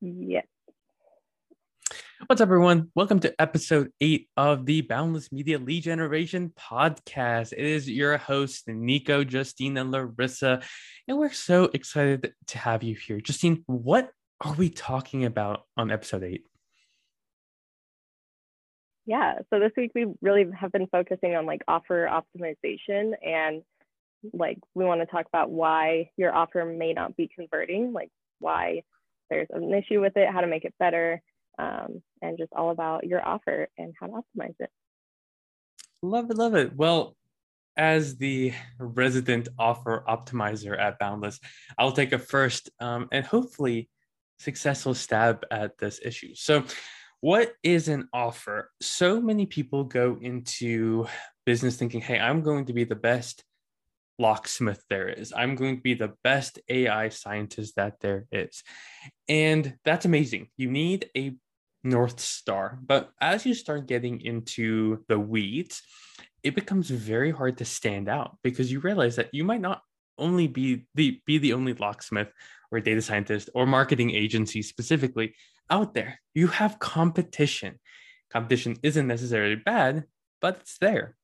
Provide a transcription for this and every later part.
Yes. What's up, everyone? Welcome to episode eight of the Boundless Media Lead Generation podcast. It is your host, Nico, Justine, and Larissa. And we're so excited to have you here. Justine, what are we talking about on episode eight? Yeah, so this week we really have been focusing on like offer optimization and like we want to talk about why your offer may not be converting, like why there's an issue with it, how to make it better, um, and just all about your offer and how to optimize it. Love it, love it. Well, as the resident offer optimizer at Boundless, I'll take a first um, and hopefully successful stab at this issue. So, what is an offer? So many people go into business thinking, hey, I'm going to be the best locksmith there is. I'm going to be the best AI scientist that there is. And that's amazing. You need a North Star. But as you start getting into the weeds, it becomes very hard to stand out because you realize that you might not only be the be the only locksmith or data scientist or marketing agency specifically out there. You have competition. Competition isn't necessarily bad, but it's there.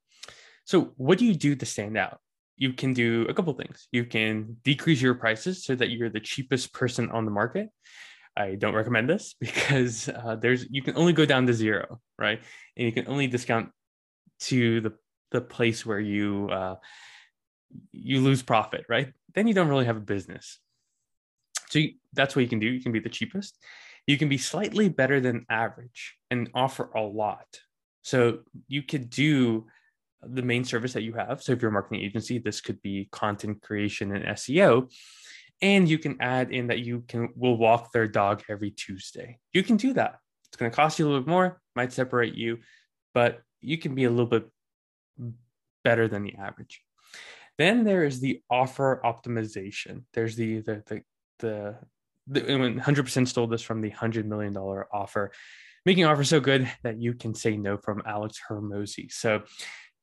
So, what do you do to stand out? You can do a couple things. You can decrease your prices so that you're the cheapest person on the market. I don't recommend this because uh, there's you can only go down to zero, right? And you can only discount to the the place where you uh, you lose profit, right? Then you don't really have a business. So you, that's what you can do. You can be the cheapest. You can be slightly better than average and offer a lot. So you could do the main service that you have. So if you're a marketing agency, this could be content creation and SEO. And you can add in that you can will walk their dog every Tuesday. You can do that. It's going to cost you a little bit more, might separate you, but you can be a little bit better than the average. Then there is the offer optimization. There's the the the the, the 100% stole this from the $100 million offer, making offer so good that you can say no from Alex Hormozi. So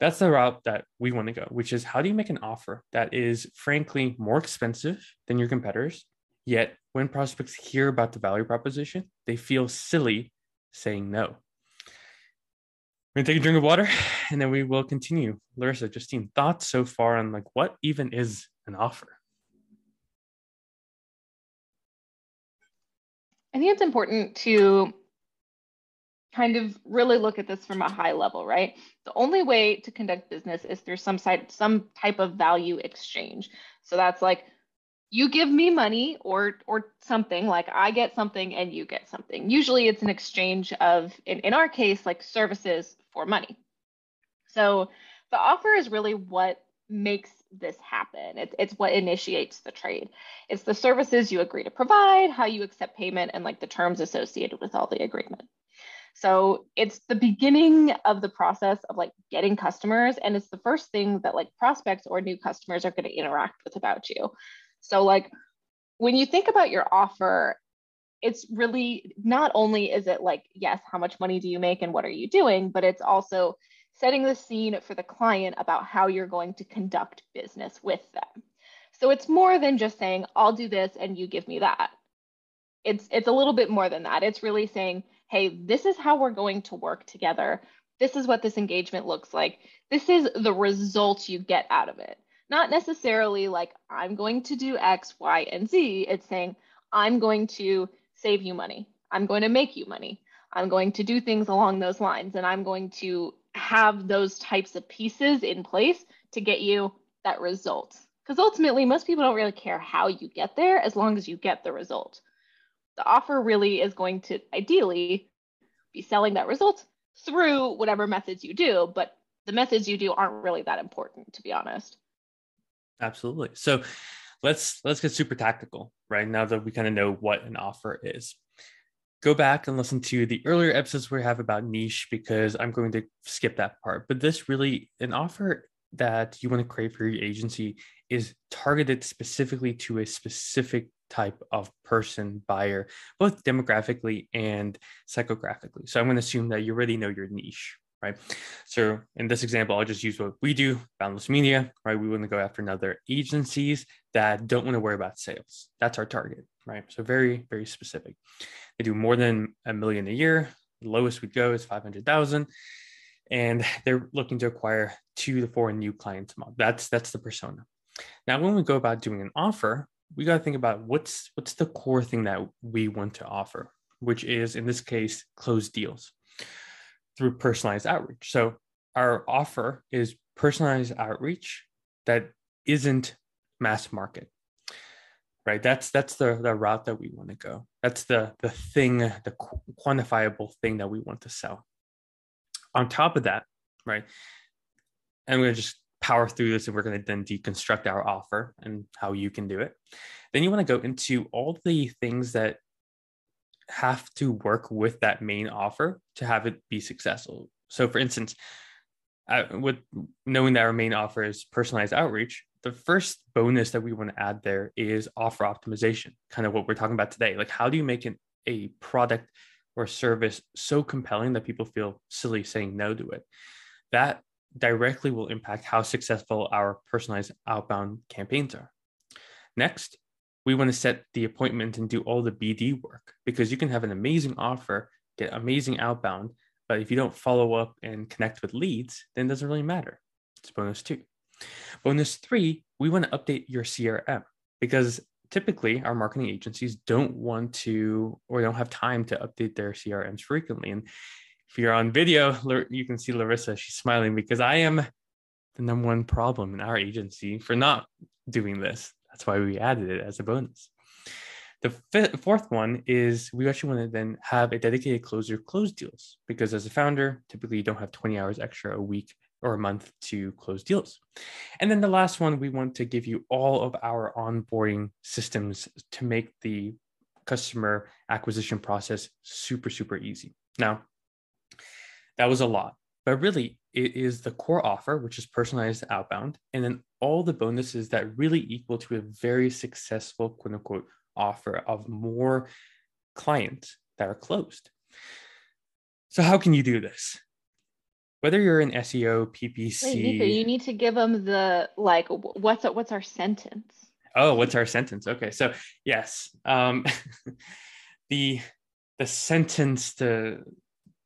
that's the route that we want to go, which is how do you make an offer that is frankly more expensive than your competitors? Yet when prospects hear about the value proposition, they feel silly saying no. We're gonna take a drink of water and then we will continue. Larissa, Justine, thoughts so far on like what even is an offer? I think it's important to kind of really look at this from a high level, right? The only way to conduct business is through some side, some type of value exchange. So that's like you give me money or or something like I get something and you get something. Usually it's an exchange of in, in our case like services for money. So the offer is really what makes this happen. It's, it's what initiates the trade. It's the services you agree to provide, how you accept payment, and like the terms associated with all the agreement. So it's the beginning of the process of like getting customers. And it's the first thing that like prospects or new customers are going to interact with about you. So, like, when you think about your offer, it's really not only is it like, yes, how much money do you make and what are you doing, but it's also setting the scene for the client about how you're going to conduct business with them. So it's more than just saying, I'll do this and you give me that. It's it's a little bit more than that. It's really saying, hey, this is how we're going to work together. This is what this engagement looks like. This is the result you get out of it. Not necessarily like, I'm going to do X, Y, and Z. It's saying, I'm going to save you money. I'm going to make you money. I'm going to do things along those lines. And I'm going to have those types of pieces in place to get you that result. Because ultimately, most people don't really care how you get there as long as you get the result the offer really is going to ideally be selling that result through whatever methods you do, but the methods you do aren't really that important, to be honest. Absolutely. So let's let's get super tactical right now that we kind of know what an offer is. Go back and listen to the earlier episodes we have about niche because I'm going to skip that part. But this really an offer that you want to create for your agency is targeted specifically to a specific type of person buyer, both demographically and psychographically. So I'm going to assume that you already know your niche, right? So in this example, I'll just use what we do, Boundless Media, right? We want to go after another agencies that don't want to worry about sales. That's our target, right? So very, very specific. They do more than a million a year. The lowest we go is 500,000. And they're looking to acquire two to four new clients a month. That's that's the persona. Now, when we go about doing an offer, we got to think about what's what's the core thing that we want to offer, which is in this case closed deals through personalized outreach. So our offer is personalized outreach that isn't mass market. Right. That's that's the, the route that we want to go. That's the the thing, the quantifiable thing that we want to sell. On top of that, right? We're going to just power through this and we're going to then deconstruct our offer and how you can do it. Then you want to go into all the things that have to work with that main offer to have it be successful. So, for instance, with knowing that our main offer is personalized outreach, the first bonus that we want to add there is offer optimization, kind of what we're talking about today. Like, how do you make an, a product or service so compelling that people feel silly saying no to it? That directly will impact how successful our personalized outbound campaigns are. Next, we want to set the appointment and do all the BD work because you can have an amazing offer, get amazing outbound, but if you don't follow up and connect with leads, then it doesn't really matter. It's bonus two. Bonus three, we want to update your CRM because typically our marketing agencies don't want to or don't have time to update their CRMs frequently. And if you're on video, you can see Larissa, she's smiling because I am the number one problem in our agency for not doing this. That's why we added it as a bonus. The fifth, fourth one is we actually want to then have a dedicated closer close deals because as a founder, typically you don't have 20 hours extra a week or a month to close deals. And then the last one, we want to give you all of our onboarding systems to make the customer acquisition process super, super easy. Now, that was a lot, but really it is the core offer, which is personalized outbound, and then all the bonuses that really equal to a very successful quote unquote offer of more clients that are closed. So, how can you do this? Whether you're in SEO, PPC, Wait, Nico, you need to give them the like, what's what's our sentence? Oh, what's our sentence? Okay, so yes, um, the the sentence to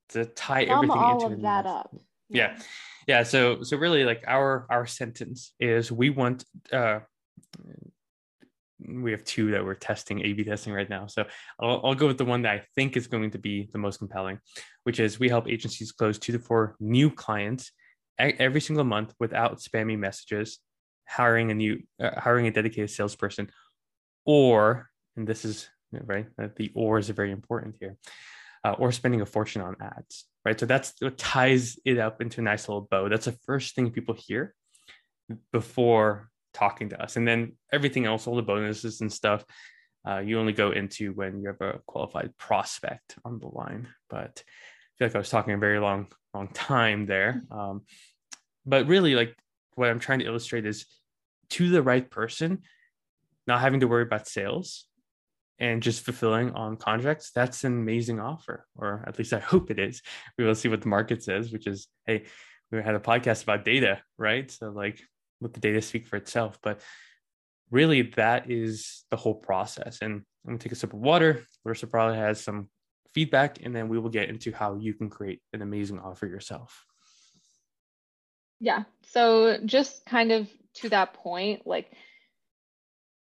to tie Sum everything all into of that up. yeah. Yeah. So so really like our our sentence is we want uh we have two that we're testing a b testing right now. So I'll, I'll go with the one that i think is going to be the most compelling which is we help agencies close two to four new clients every single month without spammy messages hiring a new uh, hiring a dedicated salesperson or and this is right the or is very important here uh, or spending a fortune on ads, right? So that's what ties it up into a nice little bow. That's the first thing people hear before talking to us. And then everything else, all the bonuses and stuff, uh, you only go into when you have a qualified prospect on the line. But I feel like I was talking a very long, long time there. Um, but really, like what I'm trying to illustrate is to the right person, not having to worry about sales and just fulfilling on contracts, that's an amazing offer, or at least I hope it is. We will see what the market says, which is, hey, we had a podcast about data, right? So, like, let the data speak for itself. But really, that is the whole process. And I'm gonna take a sip of water. Larissa probably has some feedback, and then we will get into how you can create an amazing offer yourself. Yeah. So, just kind of to that point, like,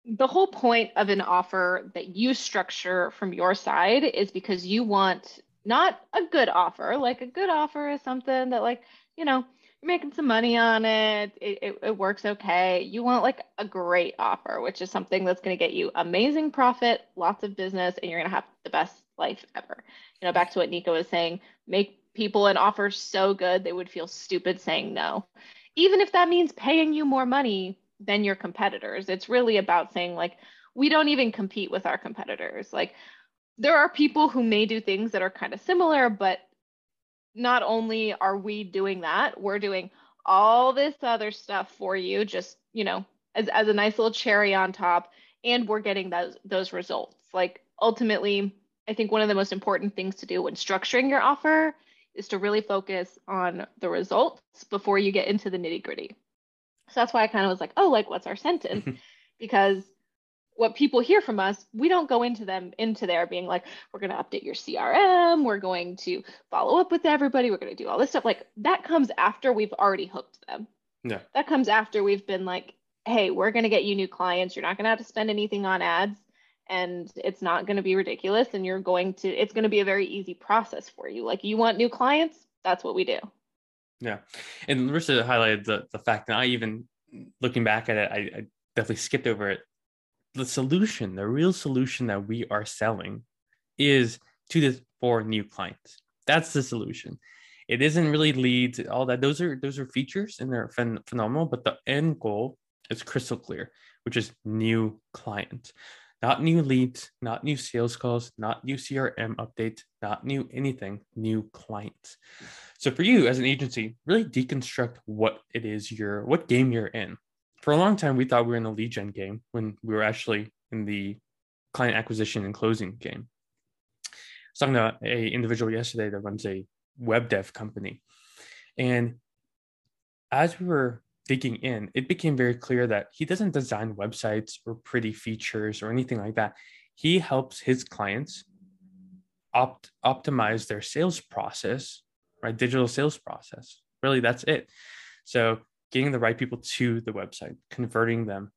the whole point of an offer that you structure from your side is because you want not a good offer like a good offer is something that like you know you're making some money on it it, it, it works okay. You want like a great offer which is something that's going to get you amazing profit lots of business and you're going to have the best life ever. You know back to what nico was saying make people an offer so good they would feel stupid saying no. Even if that means paying you more money than your competitors. It's really about saying, like, we don't even compete with our competitors. Like, there are people who may do things that are kind of similar, but not only are we doing that, we're doing all this other stuff for you, just, you know, as, as a nice little cherry on top, and we're getting those those results. Like ultimately, I think one of the most important things to do when structuring your offer is to really focus on the results before you get into the nitty gritty. So that's why I kind of was like, oh, like what's our sentence? because what people hear from us, we don't go into them into there being like, we're going to update your CRM, we're going to follow up with everybody, we're going to do all this stuff. Like that comes after we've already hooked them. Yeah. That comes after we've been like, hey, we're going to get you new clients. You're not going to have to spend anything on ads and it's not going to be ridiculous and you're going to it's going to be a very easy process for you. Like you want new clients, that's what we do. Yeah. And Larissa highlighted the, the fact that I even looking back at it, I, I definitely skipped over it the solution, the real solution that we are selling is to this for new clients. That's the solution. It isn't really leads, all that. Those are those are features and they're phen- phenomenal, but the end goal is crystal clear, which is new clients. Not new leads, not new sales calls, not new CRM updates, not new anything, new clients. So for you as an agency, really deconstruct what it is you're what game you're in for a long time we thought we were in the lead gen game when we were actually in the client acquisition and closing game. I was talking to a individual yesterday that runs a web dev company. And as we were digging in, it became very clear that he doesn't design websites or pretty features or anything like that. He helps his clients opt optimize their sales process, right? Digital sales process. Really, that's it. So getting the right people to the website, converting them,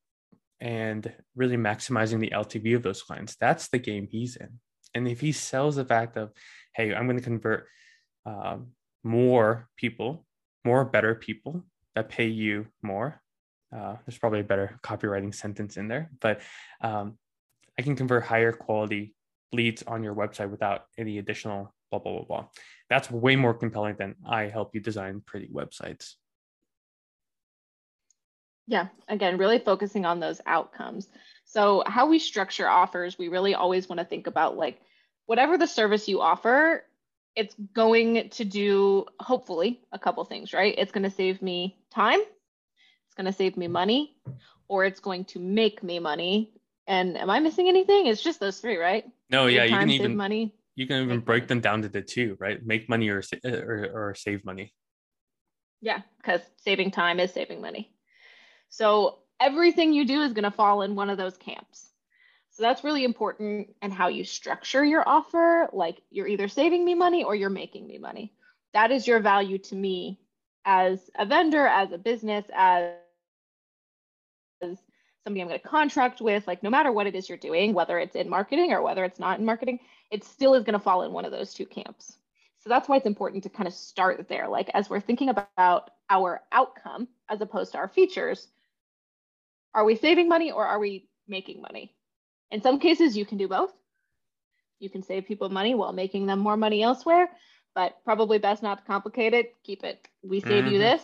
and really maximizing the LTV of those clients. That's the game he's in. And if he sells the fact of, hey, I'm going to convert um, more people, more better people that pay you more. Uh, there's probably a better copywriting sentence in there, but um, I can convert higher quality leads on your website without any additional blah, blah, blah, blah. That's way more compelling than I help you design pretty websites. Yeah, again, really focusing on those outcomes. So, how we structure offers, we really always want to think about like whatever the service you offer, it's going to do hopefully a couple things, right? It's going to save me time, it's going to save me money, or it's going to make me money. And am I missing anything? It's just those three, right? No, yeah, you can even money. You can even break money. them down to the two, right? Make money or or, or save money. Yeah, because saving time is saving money. So everything you do is going to fall in one of those camps. So that's really important and how you structure your offer. Like you're either saving me money or you're making me money. That is your value to me as a vendor, as a business, as somebody I'm going to contract with. Like no matter what it is you're doing, whether it's in marketing or whether it's not in marketing, it still is going to fall in one of those two camps. So that's why it's important to kind of start there. Like as we're thinking about our outcome as opposed to our features, are we saving money or are we making money? In some cases, you can do both. You can save people money while making them more money elsewhere, but probably best not to complicate it. Keep it. We save mm-hmm. you this,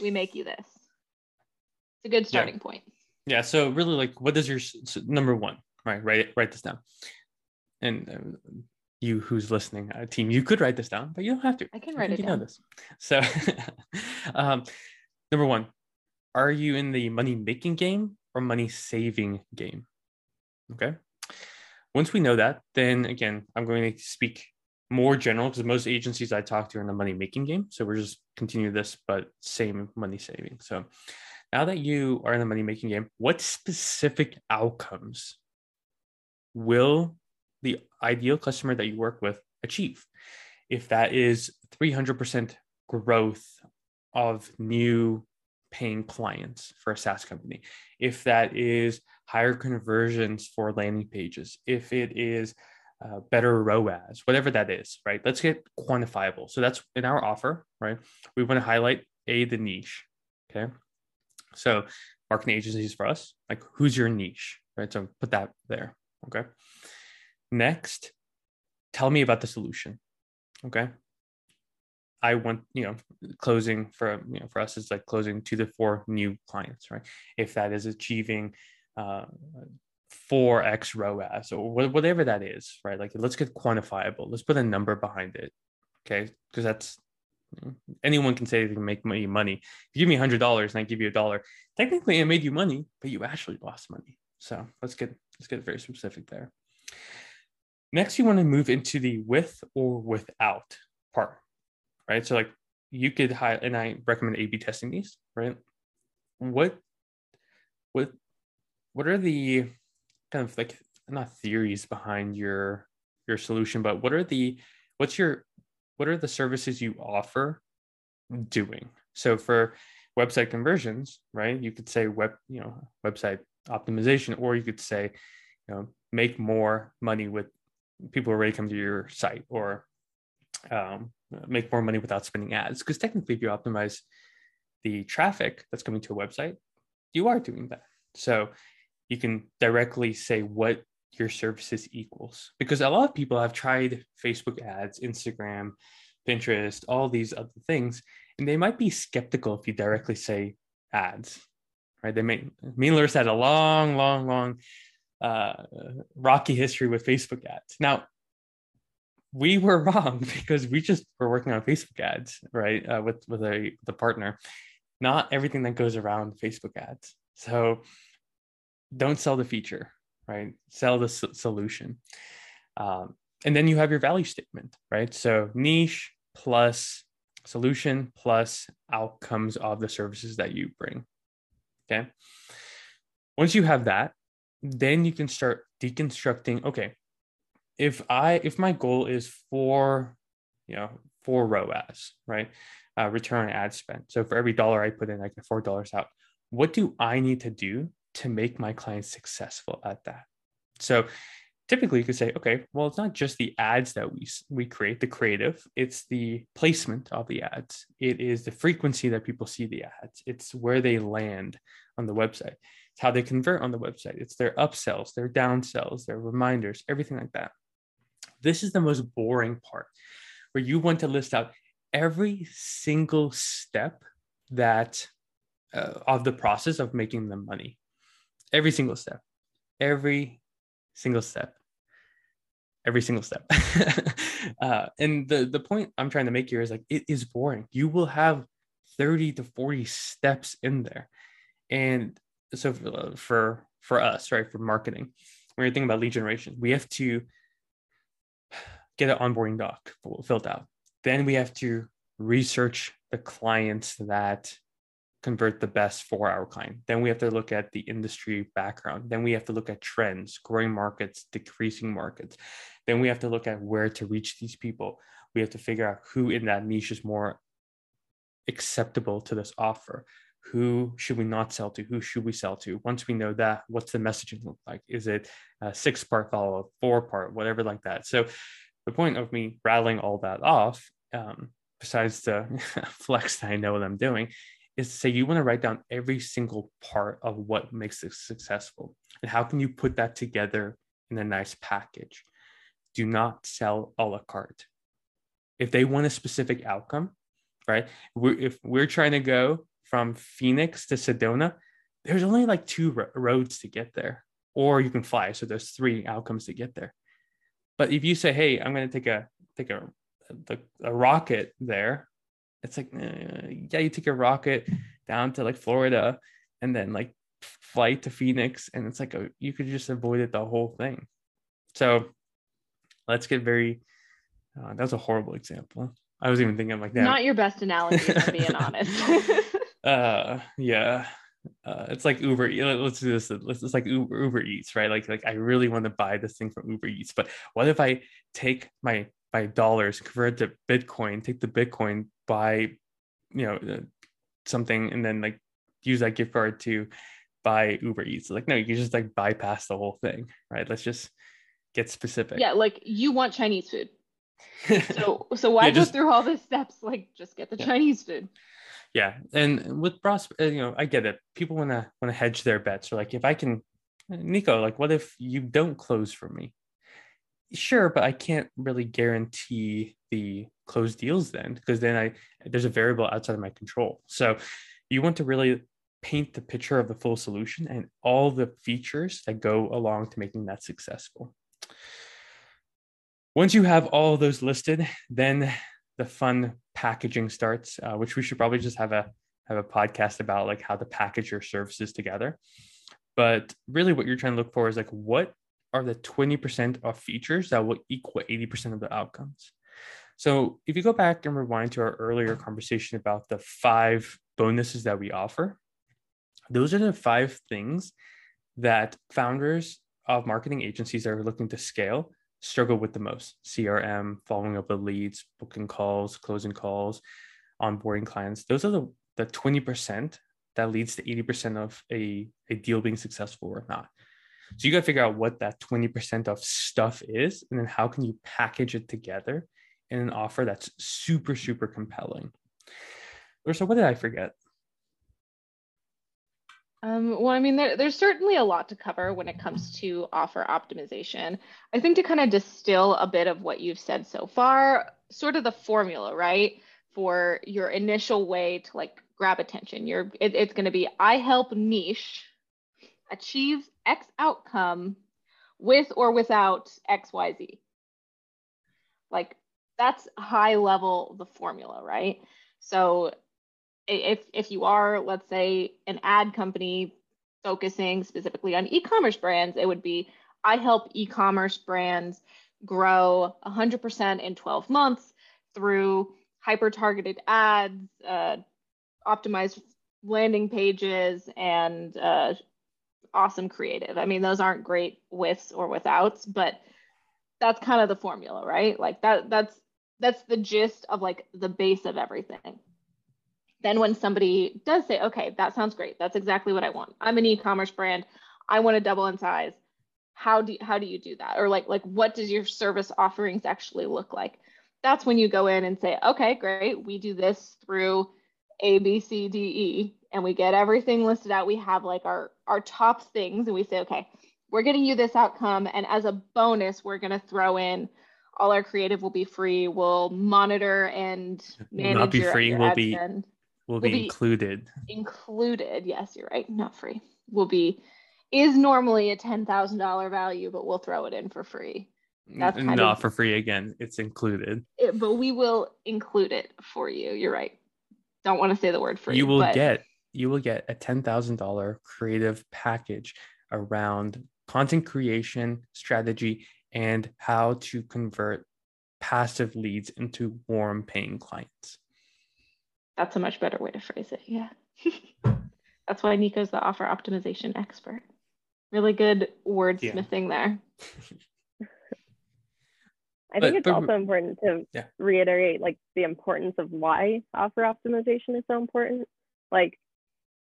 we make you this. It's a good starting yeah. point. Yeah. So really, like, what is your so number one? Right. Write it. Write this down. And uh, you, who's listening, uh, team, you could write this down, but you don't have to. I can write I it you down. know this. So, um, number one, are you in the money making game or money saving game? Okay. Once we know that, then again, I'm going to speak more general because most agencies I talk to are in the money making game. So we're just continue this, but same money saving. So now that you are in the money making game, what specific outcomes will the ideal customer that you work with achieve? If that is 300% growth of new paying clients for a SaaS company, if that is higher conversions for landing pages, if it is uh, better ROAS, whatever that is, right? Let's get quantifiable. So that's in our offer, right? We want to highlight a the niche. Okay. So marketing agencies for us, like who's your niche, right? So put that there. Okay. Next, tell me about the solution. Okay. I want, you know, closing for, you know, for us, is like closing two to four new clients, right? If that is achieving uh, 4x ROAS or whatever that is, right? Like let's get quantifiable. Let's put a number behind it. Okay. Because that's, anyone can say they can make money money. If you give me a hundred dollars and I give you a dollar, technically it made you money, but you actually lost money. So let's get let's get very specific there. Next, you want to move into the with or without part. right? So like you could hire, and I recommend A/B testing these, right? What, what, what are the kind of like not theories behind your your solution, but what are the what's your what are the services you offer doing? So for website conversions, right? You could say web, you know, website optimization, or you could say, you know, make more money with people already come to your site, or um, make more money without spending ads. Because technically, if you optimize the traffic that's coming to a website, you are doing that. So you can directly say what your services equals. Because a lot of people have tried Facebook ads, Instagram, Pinterest, all these other things, and they might be skeptical if you directly say ads, right? They may, me and Larissa had a long, long, long, uh, rocky history with Facebook ads. Now, we were wrong because we just were working on Facebook ads, right? Uh, with with a the partner, not everything that goes around Facebook ads. So, don't sell the feature, right? Sell the solution. Um, and then you have your value statement, right? So niche plus solution plus outcomes of the services that you bring. Okay. Once you have that, then you can start deconstructing. Okay. If I, if my goal is for, you know, for ROAS, right? Uh, return on ad spend. So for every dollar I put in, I get $4 out. What do I need to do to make my clients successful at that? So typically you could say, okay, well, it's not just the ads that we we create, the creative, it's the placement of the ads. It is the frequency that people see the ads. It's where they land on the website. It's how they convert on the website. It's their upsells, their downsells, their reminders, everything like that. This is the most boring part where you want to list out every single step that uh, of the process of making them money. Every single step. Every single step. Every single step. Uh, and the the point i'm trying to make here is like it is boring. You will have 30 to 40 steps in there. And so for for, for us right for marketing when you're thinking about lead generation we have to get an onboarding doc filled out. Then we have to research the clients that convert the best for our client. Then we have to look at the industry background. Then we have to look at trends, growing markets, decreasing markets. Then we have to look at where to reach these people. We have to figure out who in that niche is more acceptable to this offer. Who should we not sell to? Who should we sell to? Once we know that, what's the messaging look like? Is it a six part follow up, four part, whatever like that? So, the point of me rattling all that off, um, besides the flex that I know what I'm doing, is to say you want to write down every single part of what makes it successful and how can you put that together in a nice package? Do not sell a la carte. If they want a specific outcome right we're, if we're trying to go from phoenix to sedona there's only like two ro- roads to get there or you can fly so there's three outcomes to get there. But if you say hey i'm going to take a take a, a, a rocket there it's like uh, yeah you take a rocket down to like florida and then like flight to phoenix and it's like a, you could just avoid it the whole thing so let's get very uh, that was a horrible example i was even thinking like that not your best analogy if i'm being honest uh yeah uh, it's like Uber. Let's do this. Let's, it's like Uber, Uber Eats, right? Like, like I really want to buy this thing from Uber Eats, but what if I take my my dollars, convert to Bitcoin, take the Bitcoin, buy, you know, uh, something, and then like use that gift card to buy Uber Eats. Like, no, you can just like bypass the whole thing, right? Let's just get specific. Yeah, like you want Chinese food. so so why yeah, go through all the steps? Like just get the yeah. Chinese food. Yeah, and with pros, uh, you know, I get it. People want to want to hedge their bets. So like, if I can, Nico, like, what if you don't close for me? Sure, but I can't really guarantee the close deals then because then I there's a variable outside of my control. So you want to really paint the picture of the full solution and all the features that go along to making that successful. Once you have all those listed, then the fun packaging starts, uh, which we should probably just have a have a podcast about like how to package your services together. But really, what you're trying to look for is like what are the 20% of features that will equal 80% of the outcomes. So if you go back and rewind to our earlier conversation about the five bonuses that we offer, those are the five things that founders of marketing agencies that are looking to scale struggle with the most. Crm following up with leads booking calls closing calls onboarding clients. Those are the, the 20% that leads to 80% of a, a deal being successful or not. So you got to figure out what that 20% of stuff is and then how can you package it together in an offer that's super super compelling or so what did i forget um, well, I mean, there, there's certainly a lot to cover when it comes to offer optimization. I think to kind of distill a bit of what you've said so far, sort of the formula, right, for your initial way to like grab attention. You're, it, it's going to be I help niche achieve X outcome with or without XYZ. Like that's high level the formula, right? So if if you are let's say an ad company focusing specifically on e-commerce brands it would be i help e-commerce brands grow 100% in 12 months through hyper targeted ads uh, optimized landing pages and uh, awesome creative i mean those aren't great withs or withouts but that's kind of the formula right like that that's that's the gist of like the base of everything then when somebody does say, okay, that sounds great. That's exactly what I want. I'm an e-commerce brand. I want to double in size. How do how do you do that? Or like like what does your service offerings actually look like? That's when you go in and say, okay, great. We do this through A, B, C, D, E, and we get everything listed out. We have like our our top things, and we say, okay, we're getting you this outcome, and as a bonus, we're going to throw in all our creative will be free. We'll monitor and manage not be free. Will be will, be, be included. Included, yes, you're right. Not free. Will be is normally a ten thousand dollar value, but we'll throw it in for free. That's kind not of, for free again. It's included. It, but we will include it for you. You're right. Don't want to say the word free. You will but... get you will get a ten thousand dollar creative package around content creation strategy and how to convert passive leads into warm paying clients. That's a much better way to phrase it. Yeah. That's why Nico's the offer optimization expert. Really good wordsmithing yeah. there. I think but, it's but, also important to yeah. reiterate like the importance of why offer optimization is so important. Like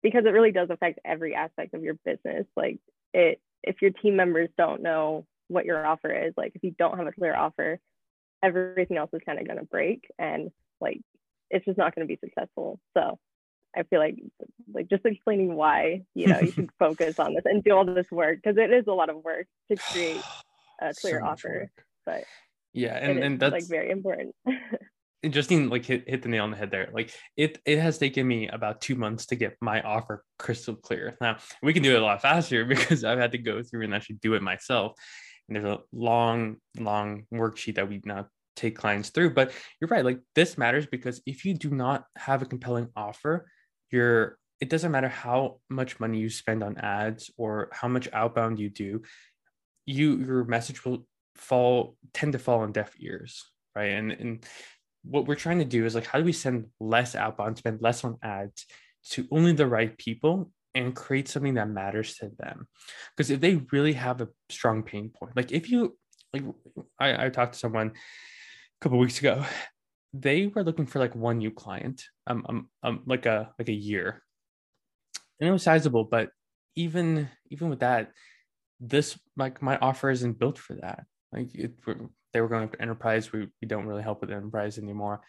because it really does affect every aspect of your business. Like it if your team members don't know what your offer is, like if you don't have a clear offer, everything else is kind of going to break and like it's just not going to be successful. So I feel like like just explaining why you know you should focus on this and do all this work because it is a lot of work to create a clear so offer. But yeah, and, and that's like very important. Justine like hit, hit the nail on the head there. Like it it has taken me about two months to get my offer crystal clear. Now we can do it a lot faster because I've had to go through and actually do it myself. There's a long, long worksheet that we now take clients through. But you're right, like this matters because if you do not have a compelling offer, you're it doesn't matter how much money you spend on ads or how much outbound you do, you your message will fall tend to fall on deaf ears, right? And and what we're trying to do is like how do we send less outbound, spend less on ads to only the right people and create something that matters to them because if they really have a strong pain point like if you like i, I talked to someone a couple weeks ago, they were looking for like one new client, um, um, um, like a like a year, and it was sizable. But even even with that, this like my offer isn't built for that. Like it, they were going for enterprise. We we don't really help with enterprise anymore,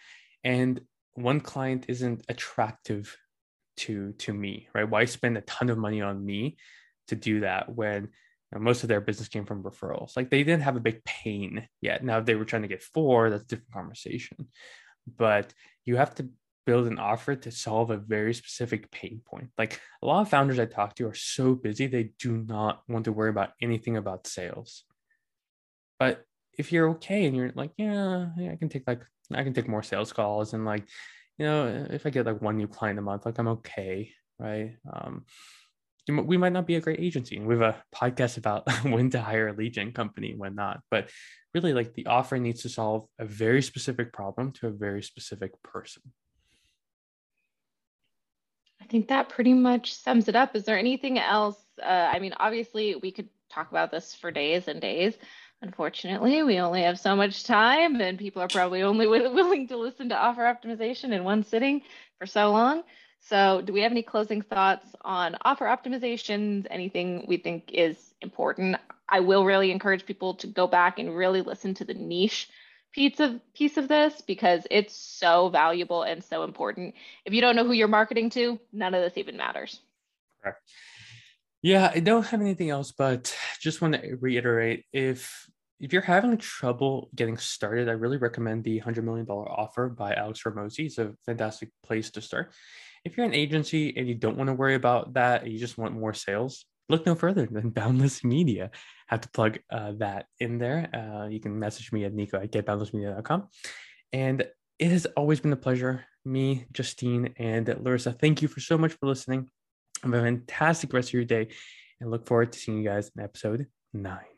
and one client isn't attractive to to me, right? Why spend a ton of money on me to do that when most of their business came from referrals. Like they didn't have a big pain yet. Now, if they were trying to get four, that's a different conversation. But you have to build an offer to solve a very specific pain point. Like a lot of founders I talk to are so busy, they do not want to worry about anything about sales. But if you're okay and you're like, yeah, yeah I can take like, I can take more sales calls and like, you know, if I get like one new client a month, like I'm okay, right? Um, we might not be a great agency. We have a podcast about when to hire a lead gen company, when not. But really, like the offer needs to solve a very specific problem to a very specific person. I think that pretty much sums it up. Is there anything else? Uh, I mean, obviously, we could talk about this for days and days. Unfortunately, we only have so much time, and people are probably only willing to listen to offer optimization in one sitting for so long. So, do we have any closing thoughts on offer optimizations? Anything we think is important? I will really encourage people to go back and really listen to the niche piece of piece of this because it's so valuable and so important. If you don't know who you're marketing to, none of this even matters. Correct. Yeah, I don't have anything else, but just want to reiterate if if you're having trouble getting started, I really recommend the $100 million offer by Alex Hormozi. It's a fantastic place to start. If you're an agency and you don't want to worry about that, you just want more sales, look no further than Boundless Media. Have to plug uh, that in there. Uh, you can message me at nico at getboundlessmedia.com. And it has always been a pleasure. Me, Justine, and Larissa, thank you for so much for listening. Have a fantastic rest of your day and look forward to seeing you guys in episode nine.